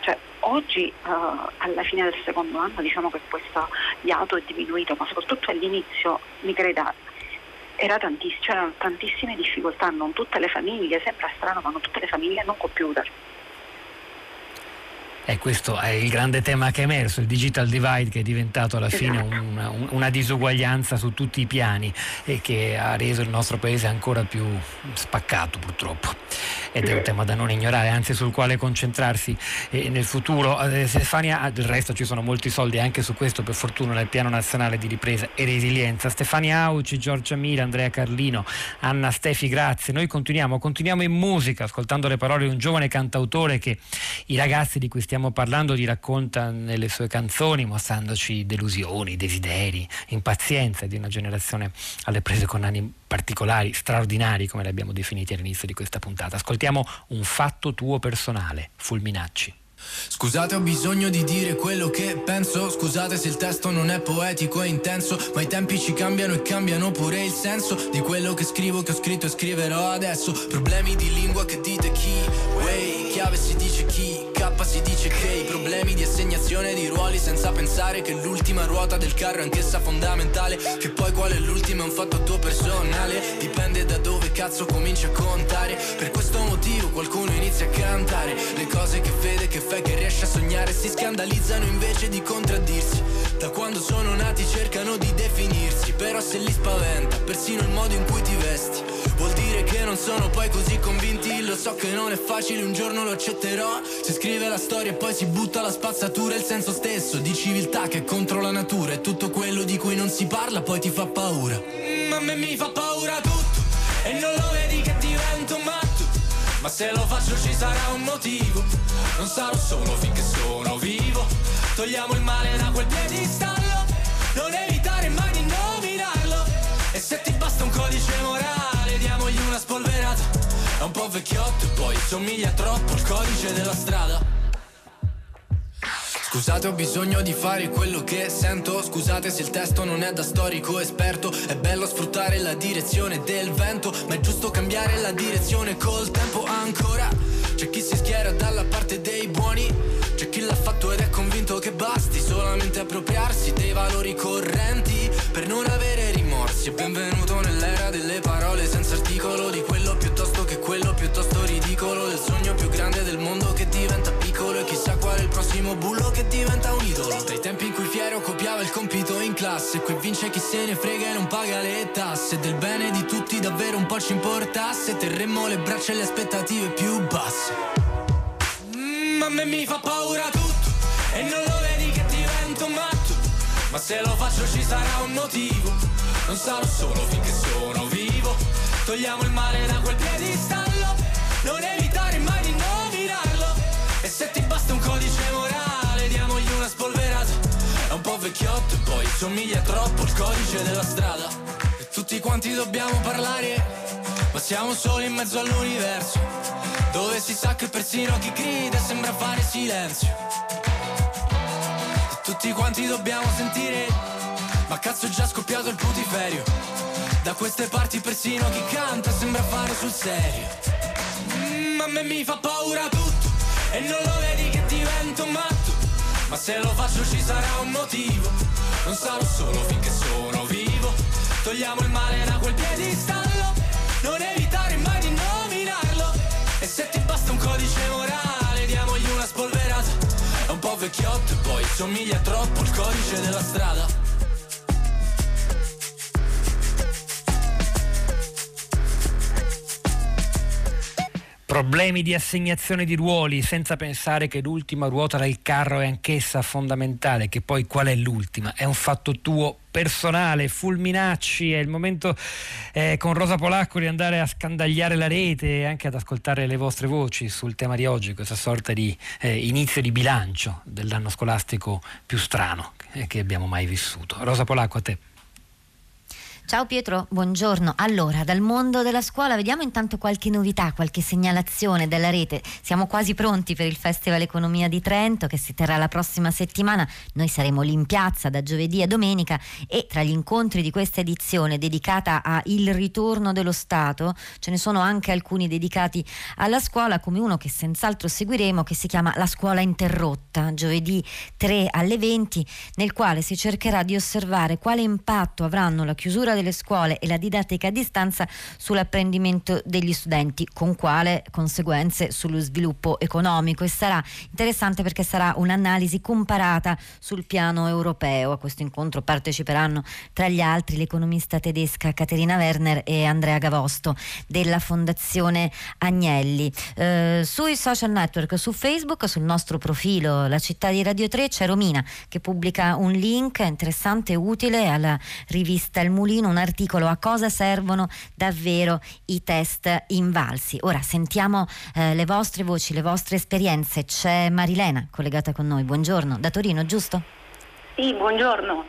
Cioè, oggi uh, alla fine del secondo anno diciamo che questo iato è diminuito, ma soprattutto all'inizio mi creda tantiss- c'erano tantissime difficoltà, non tutte le famiglie, sembra strano, ma non tutte le famiglie hanno un computer. E questo è il grande tema che è emerso, il digital divide che è diventato alla fine esatto. una, una, disuguaglianza su tutti i piani e che ha reso il nostro paese ancora più spaccato purtroppo. Ed è un tema da non ignorare, anzi sul quale concentrarsi eh, nel futuro. Eh, Stefania, ah, del resto ci sono molti soldi anche su questo per fortuna nel piano nazionale di ripresa e resilienza. Stefania Auci, Giorgia Mira, Andrea Carlino, Anna Stefi, grazie. Noi continuiamo, continuiamo in musica ascoltando le parole di un giovane cantautore che i ragazzi di cui stiamo parlando di racconta nelle sue canzoni, mostrandoci delusioni, desideri, impazienza di una generazione alle prese con anni particolari, straordinari, come li abbiamo definiti all'inizio di questa puntata. Ascoltiamo un fatto tuo personale, Fulminacci. Scusate ho bisogno di dire quello che penso. Scusate se il testo non è poetico e intenso Ma i tempi ci cambiano e cambiano pure il senso Di quello che scrivo, che ho scritto e scriverò adesso. Problemi di lingua che dite chi? Way, chiave si dice chi? K si dice che i problemi di assegnazione di ruoli Senza pensare che l'ultima ruota del carro è anch'essa fondamentale Che poi qual è l'ultima è un fatto tuo personale Dipende da dove cazzo cominci a contare Per questo motivo qualcuno inizia a cantare Le cose che vede, che fa e che riesce a sognare si scandalizzano invece di contraddirsi. Da quando sono nati cercano di definirsi, però se li spaventa persino il modo in cui ti vesti, non sono poi così convinti. Lo so che non è facile, un giorno lo accetterò. Si scrive la storia e poi si butta la spazzatura Il senso stesso di civiltà che è contro la natura. E tutto quello di cui non si parla poi ti fa paura. Mm, A me mi fa paura tutto. E non lo vedi che divento matto. Ma se lo faccio ci sarà un motivo. Non sarò solo finché sono vivo. Togliamo il male da quel piedistallo. Non evitare mai di nominarlo. E se ti basta un codice morale una spolverata. È un po' vecchiotto e poi somiglia troppo al codice della strada. Scusate ho bisogno di fare quello che sento. Scusate se il testo non è da storico esperto. È bello sfruttare la direzione del vento Ma è giusto cambiare la direzione col tempo ancora. C'è chi si schiera dalla parte dei buoni chi l'ha fatto ed è convinto che basti Solamente appropriarsi dei valori correnti Per non avere rimorsi. E benvenuto nell'era delle parole senza articolo Di quello piuttosto che quello piuttosto ridicolo Del sogno più grande del mondo che diventa piccolo E chissà qual è il prossimo bullo che diventa un idolo. Dai tempi in cui Fiero copiava il compito in classe Qui vince chi se ne frega e non paga le tasse. Del bene di tutti davvero un po' ci importasse Terremmo le braccia e le aspettative più basse mm, A me mi fa paura tutto. E non lo vedi che divento matto. Ma se lo faccio ci sarà un motivo. Non sarò solo finché sono vivo. Togliamo il male da quel piedistallo. Non evitare mai di nominarlo E se ti basta un codice morale Diamogli una spolverata. È un po' vecchiotto e poi somiglia troppo al codice della strada. E tutti quanti dobbiamo parlare Ma siamo soli in mezzo all'universo Dove si sa che persino chi grida sembra fare silenzio. Tutti quanti dobbiamo sentire Ma cazzo è già scoppiato il putiferio. Da queste parti persino chi canta sembra fare sul serio. Mm, a me mi fa paura tutto e non lo vedi che divento matto. Ma se lo faccio ci sarà un motivo. Non sarò solo finché sono vivo. Togliamo il male da quel piedistallo. Non evitare se ti basta un codice morale Diamogli una spolverata. È un po' vecchiotto e poi somiglia troppo al codice della strada Problemi di assegnazione di ruoli senza pensare che l'ultima ruota del carro è anch'essa fondamentale, che poi qual è l'ultima? È un fatto tuo personale, fulminacci, è il momento eh, con Rosa Polacco di andare a scandagliare la rete e anche ad ascoltare le vostre voci sul tema di oggi, questa sorta di eh, inizio di bilancio dell'anno scolastico più strano eh, che abbiamo mai vissuto. Rosa Polacco, a te. Ciao Pietro, buongiorno. Allora, dal mondo della scuola vediamo intanto qualche novità, qualche segnalazione della rete. Siamo quasi pronti per il Festival Economia di Trento che si terrà la prossima settimana. Noi saremo lì in piazza da giovedì a domenica e tra gli incontri di questa edizione dedicata a Il ritorno dello Stato ce ne sono anche alcuni dedicati alla scuola, come uno che senz'altro seguiremo che si chiama La scuola interrotta, giovedì 3 alle 20, nel quale si cercherà di osservare quale impatto avranno la chiusura delle scuole e la didattica a distanza sull'apprendimento degli studenti, con quale conseguenze sullo sviluppo economico e sarà interessante perché sarà un'analisi comparata sul piano europeo. A questo incontro parteciperanno tra gli altri l'economista tedesca Caterina Werner e Andrea Gavosto della Fondazione Agnelli. Eh, sui social network, su Facebook, sul nostro profilo La città di Radio 3 c'è Romina che pubblica un link interessante e utile alla rivista Il Mulino un articolo a cosa servono davvero i test invalsi. Ora sentiamo eh, le vostre voci, le vostre esperienze. C'è Marilena collegata con noi. Buongiorno, da Torino, giusto? Sì, buongiorno.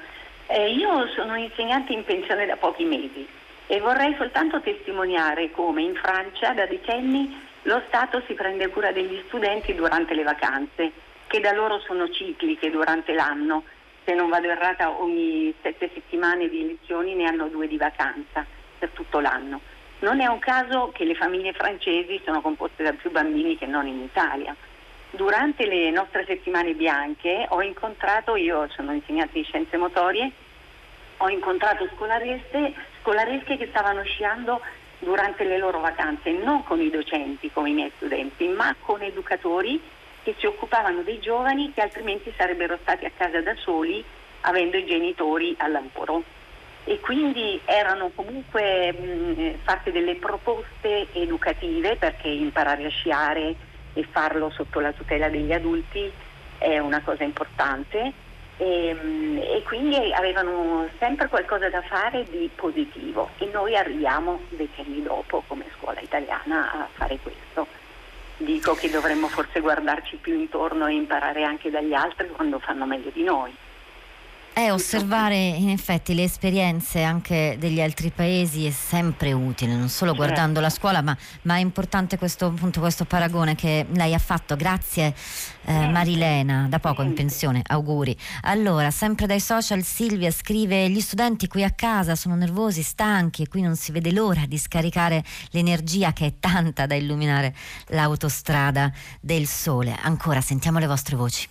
Eh, io sono insegnante in pensione da pochi mesi e vorrei soltanto testimoniare come in Francia da decenni lo Stato si prende cura degli studenti durante le vacanze, che da loro sono cicliche durante l'anno se non vado errata, ogni sette settimane di lezioni ne hanno due di vacanza per tutto l'anno. Non è un caso che le famiglie francesi sono composte da più bambini che non in Italia. Durante le nostre settimane bianche ho incontrato, io sono insegnante di scienze motorie, ho incontrato scolaresche, scolaresche che stavano sciando durante le loro vacanze, non con i docenti come i miei studenti, ma con educatori che si occupavano dei giovani che altrimenti sarebbero stati a casa da soli avendo i genitori al lavoro. e quindi erano comunque mh, fatte delle proposte educative perché imparare a sciare e farlo sotto la tutela degli adulti è una cosa importante e, e, quindi avevano sempre qualcosa da fare di positivo e noi arriviamo decenni dopo come scuola italiana a fare questo. Dico che dovremmo forse guardarci più intorno e imparare anche dagli altri quando fanno meglio di noi. Eh, osservare in effetti le esperienze anche degli altri paesi è sempre utile, non solo guardando la scuola, ma, ma è importante questo, appunto, questo, paragone che lei ha fatto. Grazie eh, Marilena, da poco in pensione, auguri. Allora, sempre dai social Silvia scrive gli studenti qui a casa sono nervosi, stanchi e qui non si vede l'ora di scaricare l'energia che è tanta da illuminare l'autostrada del sole. Ancora sentiamo le vostre voci.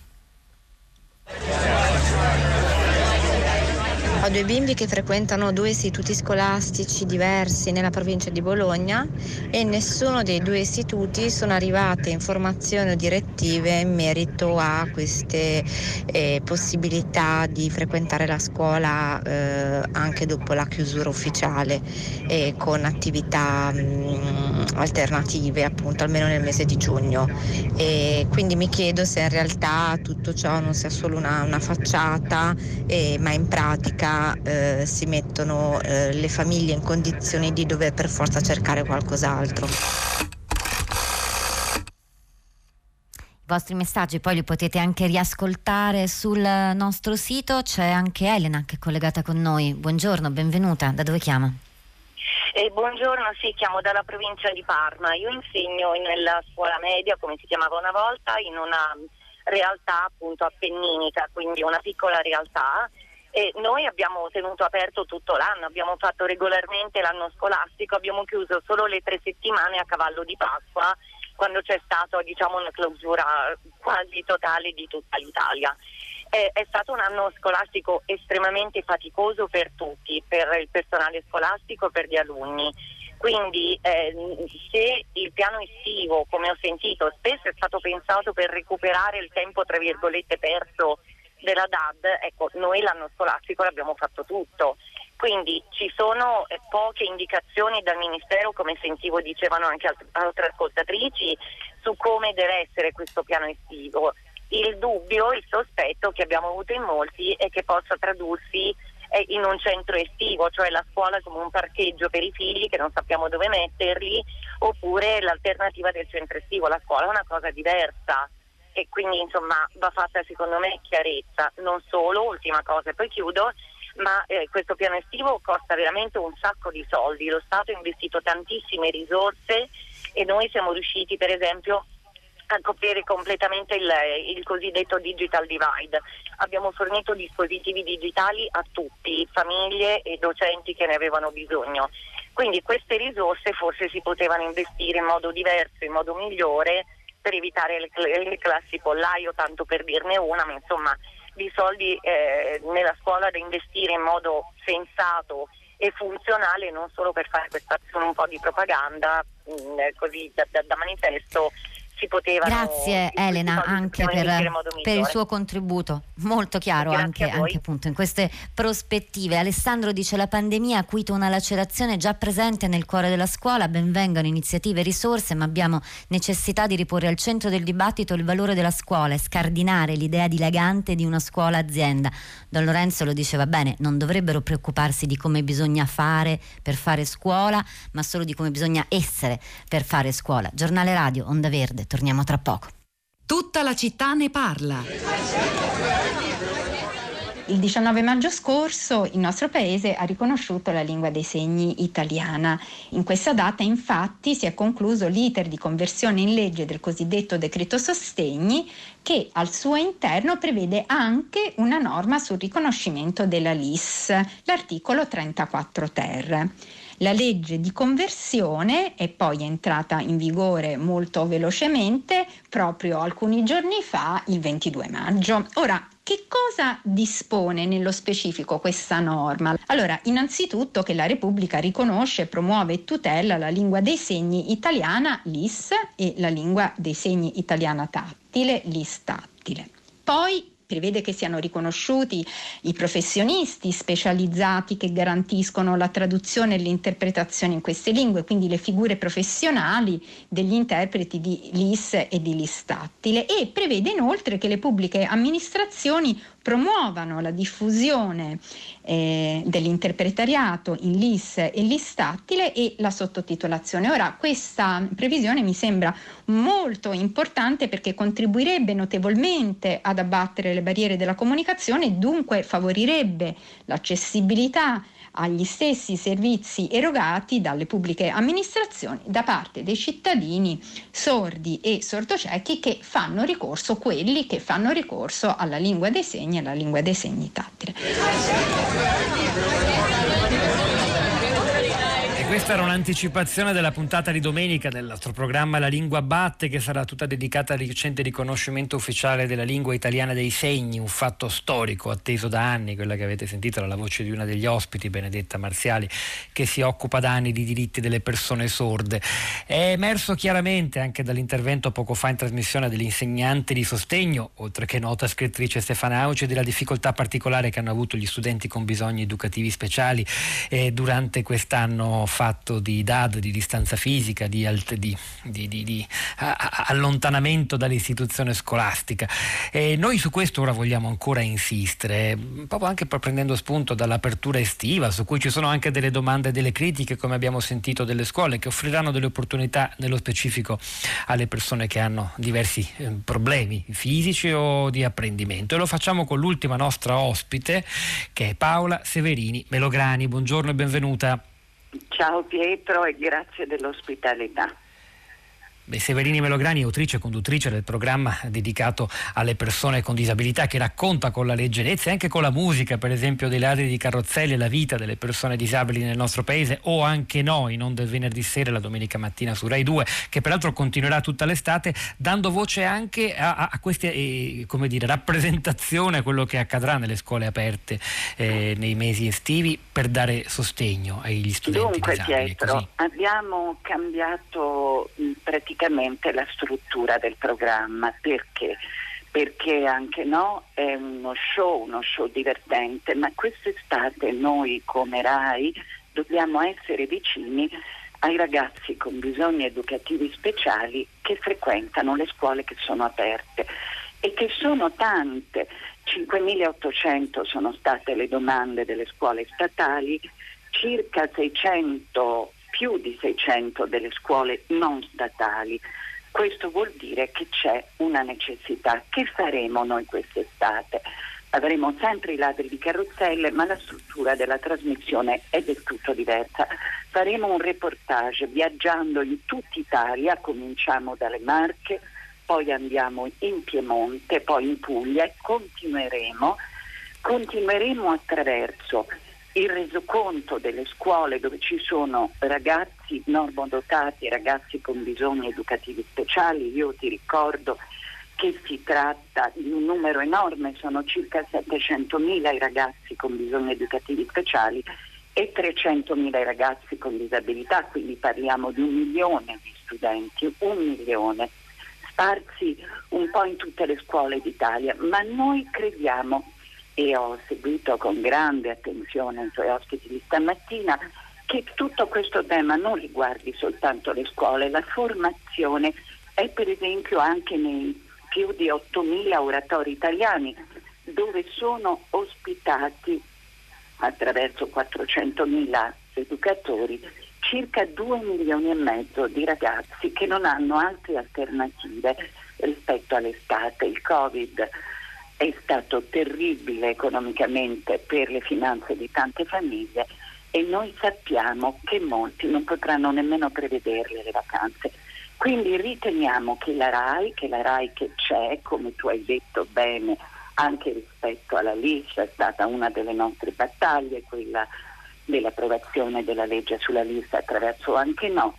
Ho due bimbi che frequentano due istituti scolastici diversi nella provincia di Bologna e nessuno dei due istituti sono arrivate informazioni o direttive in merito a queste eh, possibilità di frequentare la scuola eh, anche dopo la chiusura ufficiale e con attività mh, mm, alternative appunto almeno nel mese di giugno. E quindi mi chiedo se in realtà tutto ciò non sia solo una, una facciata eh, ma in pratica eh, si mettono eh, le famiglie in condizioni di dover per forza cercare qualcos'altro. I vostri messaggi poi li potete anche riascoltare sul nostro sito, c'è anche Elena che è collegata con noi. Buongiorno, benvenuta, da dove chiama? Eh, buongiorno, sì, chiamo dalla provincia di Parma. Io insegno nella scuola media, come si chiamava una volta, in una realtà appunto appenninica, quindi una piccola realtà e noi abbiamo tenuto aperto tutto l'anno, abbiamo fatto regolarmente l'anno scolastico, abbiamo chiuso solo le tre settimane a cavallo di Pasqua quando c'è stata diciamo, una clausura quasi totale di tutta l'Italia. È, è, stato un anno scolastico estremamente faticoso per tutti, per il personale scolastico, per gli alunni. Quindi eh, se il piano estivo, come ho sentito, spesso è stato pensato per recuperare il tempo tra virgolette perso della DAD, ecco, noi l'anno scolastico l'abbiamo fatto tutto. Quindi ci sono eh, poche indicazioni dal Ministero, come sentivo dicevano anche alt- altre ascoltatrici, su come deve essere questo piano estivo. Il dubbio, il sospetto che abbiamo avuto in molti è che possa tradursi eh, in un centro estivo, cioè la scuola come un parcheggio per i figli che non sappiamo dove metterli, oppure l'alternativa del centro estivo. La scuola è una cosa diversa e quindi insomma va fatta secondo me chiarezza, non solo, ultima cosa e poi chiudo, ma eh, questo piano estivo costa veramente un sacco di soldi, lo Stato ha investito tantissime risorse e noi siamo riusciti per esempio a coprire completamente il, il, cosiddetto digital divide. Abbiamo fornito dispositivi digitali a tutti, famiglie e docenti che ne avevano bisogno. Quindi queste risorse forse si potevano investire in modo diverso, in modo migliore per evitare le, le classi pollaio, tanto per dirne una, ma insomma di soldi eh, nella scuola da investire in modo sensato e funzionale non solo per fare questa azione un po' di propaganda mh, mm, così da, da, da manifesto si potevano... Grazie Elena anche per, per, il suo contributo, molto chiaro anche, anche appunto in queste prospettive. Alessandro dice la pandemia ha acuito una lacerazione già presente nel cuore della scuola, benvengano iniziative e risorse, ma abbiamo necessità di riporre al centro del dibattito il valore della scuola e scardinare l'idea dilagante di una scuola azienda. Don Lorenzo lo diceva bene, non dovrebbero preoccuparsi di come bisogna fare per fare scuola, ma solo di come bisogna essere per fare scuola. Giornale Radio, Onda Verde torniamo tra poco. Tutta la città ne parla. Il 19 maggio scorso il nostro paese ha riconosciuto la lingua dei segni italiana. In questa data infatti si è concluso l'iter di conversione in legge del cosiddetto decreto sostegni che al suo interno prevede anche una norma sul riconoscimento della LIS, l'articolo 34 ter. La legge di conversione è poi entrata in vigore molto velocemente proprio alcuni giorni fa, il 22 maggio. Ora, che cosa dispone nello specifico questa norma? Allora, innanzitutto che la Repubblica riconosce, promuove e tutela la lingua dei segni italiana LIS e la lingua dei segni italiana tattile LIS tattile. Poi prevede che siano riconosciuti i professionisti specializzati che garantiscono la traduzione e l'interpretazione in queste lingue, quindi le figure professionali degli interpreti di LIS e di LIS tattile e prevede inoltre che le pubbliche amministrazioni promuovano la diffusione eh, dell'interpretariato in LIS e LIS tattile e la sottotitolazione. Ora, questa previsione mi sembra molto importante perché contribuirebbe notevolmente ad abbattere le barriere della comunicazione e dunque favorirebbe l'accessibilità agli stessi servizi erogati dalle pubbliche amministrazioni da parte dei cittadini sordi e sordociechi che fanno ricorso, quelli che fanno ricorso alla lingua dei segni e alla lingua dei segni tattile. Questa era un'anticipazione della puntata di domenica del nostro programma La Lingua Batte che sarà tutta dedicata al recente riconoscimento ufficiale della lingua italiana dei segni, un fatto storico atteso da anni, quella che avete sentito dalla voce di una degli ospiti, Benedetta Marziali, che si occupa da anni di diritti delle persone sorde. È emerso chiaramente anche dall'intervento poco fa in trasmissione dell'insegnante di sostegno, oltre che nota scrittrice Stefana Auci, della difficoltà particolare che hanno avuto gli studenti con bisogni educativi speciali eh, durante quest'anno fatto di DAD, di distanza fisica, di, alt- di, di, di allontanamento dall'istituzione scolastica. E noi su questo ora vogliamo ancora insistere, proprio anche prendendo spunto dall'apertura estiva, su cui ci sono anche delle domande e delle critiche, come abbiamo sentito, delle scuole, che offriranno delle opportunità nello specifico alle persone che hanno diversi eh, problemi fisici o di apprendimento. E lo facciamo con l'ultima nostra ospite, che è Paola Severini Melograni. Buongiorno e benvenuta. Ciao Pietro e grazie dell'ospitalità. Severini Melograni, autrice e conduttrice del programma dedicato alle persone con disabilità che racconta con la leggerezza e anche con la musica, per esempio, dei ladri di carrozzelle, la vita delle persone disabili nel nostro paese o anche noi, non del venerdì sera, la domenica mattina su Rai 2, che peraltro continuerà tutta l'estate, dando voce anche a, a queste eh, come dire, rappresentazioni a quello che accadrà nelle scuole aperte eh, nei mesi estivi per dare sostegno agli studenti Dunque, disabili. Pietro, abbiamo cambiato praticamente praticamente la struttura del programma. Perché? Perché anche no è uno show, uno show divertente, ma quest'estate noi come RAI dobbiamo essere vicini ai ragazzi con bisogni educativi speciali che frequentano le scuole che sono aperte e che sono tante. 5.800 sono state le domande delle scuole statali, circa 600 più di 600 delle scuole non statali. Questo vuol dire che c'è una necessità. Che faremo noi quest'estate? Avremo sempre i ladri di carrozzelle, ma la struttura della trasmissione è del tutto diversa. Faremo un reportage viaggiando in tutta Italia, cominciamo dalle Marche, poi andiamo in Piemonte, poi in Puglia e continueremo, continueremo attraverso il resoconto delle scuole dove ci sono ragazzi normodotati, ragazzi con bisogni educativi speciali, io ti ricordo che si tratta di un numero enorme, sono circa 700.000 i ragazzi con bisogni educativi speciali e 300.000 i ragazzi con disabilità, quindi parliamo di un milione di studenti, un milione, sparsi un po' in tutte le scuole d'Italia, ma noi crediamo ho seguito con grande attenzione i suoi ospiti di stamattina, che tutto questo tema non riguardi soltanto le scuole, la formazione è per esempio anche nei più di 8.000 oratori italiani dove sono ospitati attraverso 400.000 educatori circa 2 milioni e mezzo di ragazzi che non hanno altre alternative rispetto all'estate. Il Covid è stato terribile economicamente per le finanze di tante famiglie e noi sappiamo che molti non potranno nemmeno prevederle le vacanze. Quindi riteniamo che la RAI, che la RAI che c'è, come tu hai detto bene, anche rispetto alla LIS è stata una delle nostre battaglie, quella dell'approvazione della legge sulla lista attraverso anche no,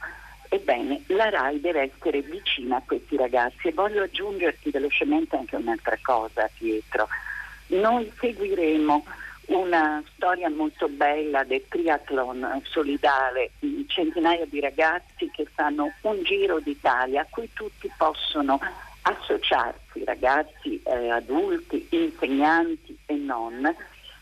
Ebbene, la RAI deve essere vicina a questi ragazzi e voglio aggiungerti velocemente anche un'altra cosa, Pietro. Noi seguiremo una storia molto bella del triathlon solidale, centinaia di ragazzi che fanno un giro d'Italia a cui tutti possono associarsi, ragazzi, eh, adulti, insegnanti e non.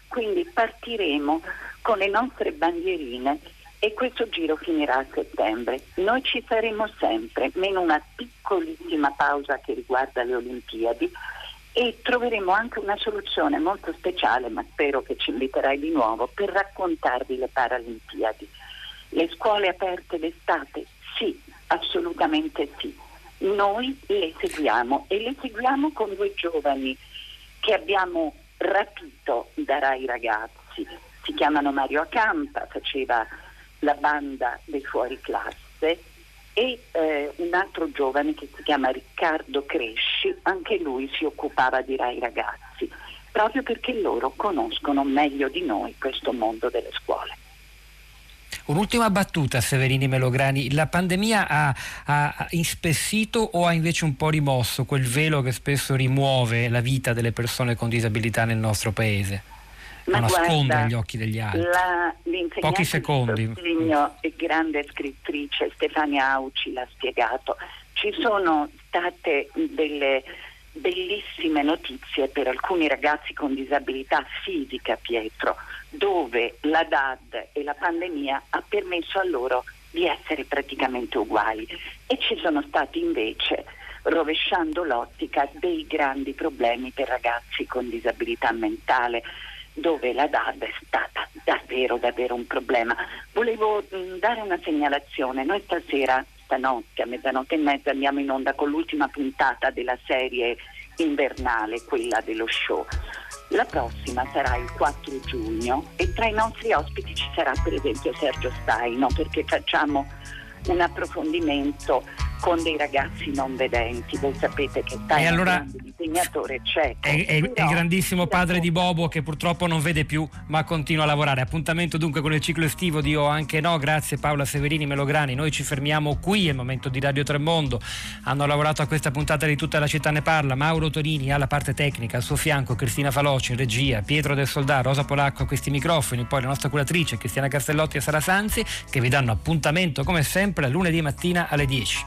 Quindi partiremo con le nostre bandierine e questo giro finirà a settembre. Noi ci saremo sempre, meno una piccolissima pausa che riguarda le Olimpiadi e troveremo anche una soluzione molto speciale, ma spero che ci inviterai di nuovo, per raccontarvi le Paralimpiadi. Le scuole aperte d'estate? Sì, assolutamente sì. Noi le seguiamo e le seguiamo con due giovani che abbiamo rapito da Rai Ragazzi. Si chiamano Mario Acampa, faceva la banda dei fuori classe e eh, un altro giovane che si chiama Riccardo Cresci, anche lui si occupava di Rai Ragazzi, proprio perché loro conoscono meglio di noi questo mondo delle scuole. Un'ultima battuta, Severini Melograni. La pandemia ha, ha, ispessito o ha invece un po' rimosso quel velo che spesso rimuove la vita delle persone con disabilità nel nostro paese? Ma nasconde agli occhi degli altri. La, Pochi secondi. Sostegno e grande scrittrice Stefania Auci l'ha spiegato. Ci sono state delle bellissime notizie per alcuni ragazzi con disabilità fisica, Pietro, dove la DAD e la pandemia ha permesso a loro di essere praticamente uguali e ci sono stati invece rovesciando l'ottica dei grandi problemi per ragazzi con disabilità mentale dove la DAD è stata davvero davvero un problema. Volevo mh, dare una segnalazione, noi stasera stanotte a mezzanotte e mezza andiamo in onda con l'ultima puntata della serie invernale, quella dello show. La prossima sarà il 4 giugno e tra i nostri ospiti ci sarà per esempio Sergio Staino perché facciamo un approfondimento con dei ragazzi non vedenti. Voi sapete che sta e allora, disegnatore cieco. È, è, è, il grandissimo padre di Bobo che purtroppo non vede più ma continua a lavorare. Appuntamento dunque con il ciclo estivo di O anche no. Grazie Paola Severini Melograni. Noi ci fermiamo qui, è il momento di Radio Tremondo. Hanno lavorato a questa puntata di tutta la città ne parla. Mauro Torini alla parte tecnica, al suo fianco Cristina Faloci in regia, Pietro del Soldà, Rosa Polacco a questi microfoni, poi la nostra curatrice Cristiana Castellotti e Sara Sanzi che vi danno appuntamento come sempre sempre lunedì mattina alle 10.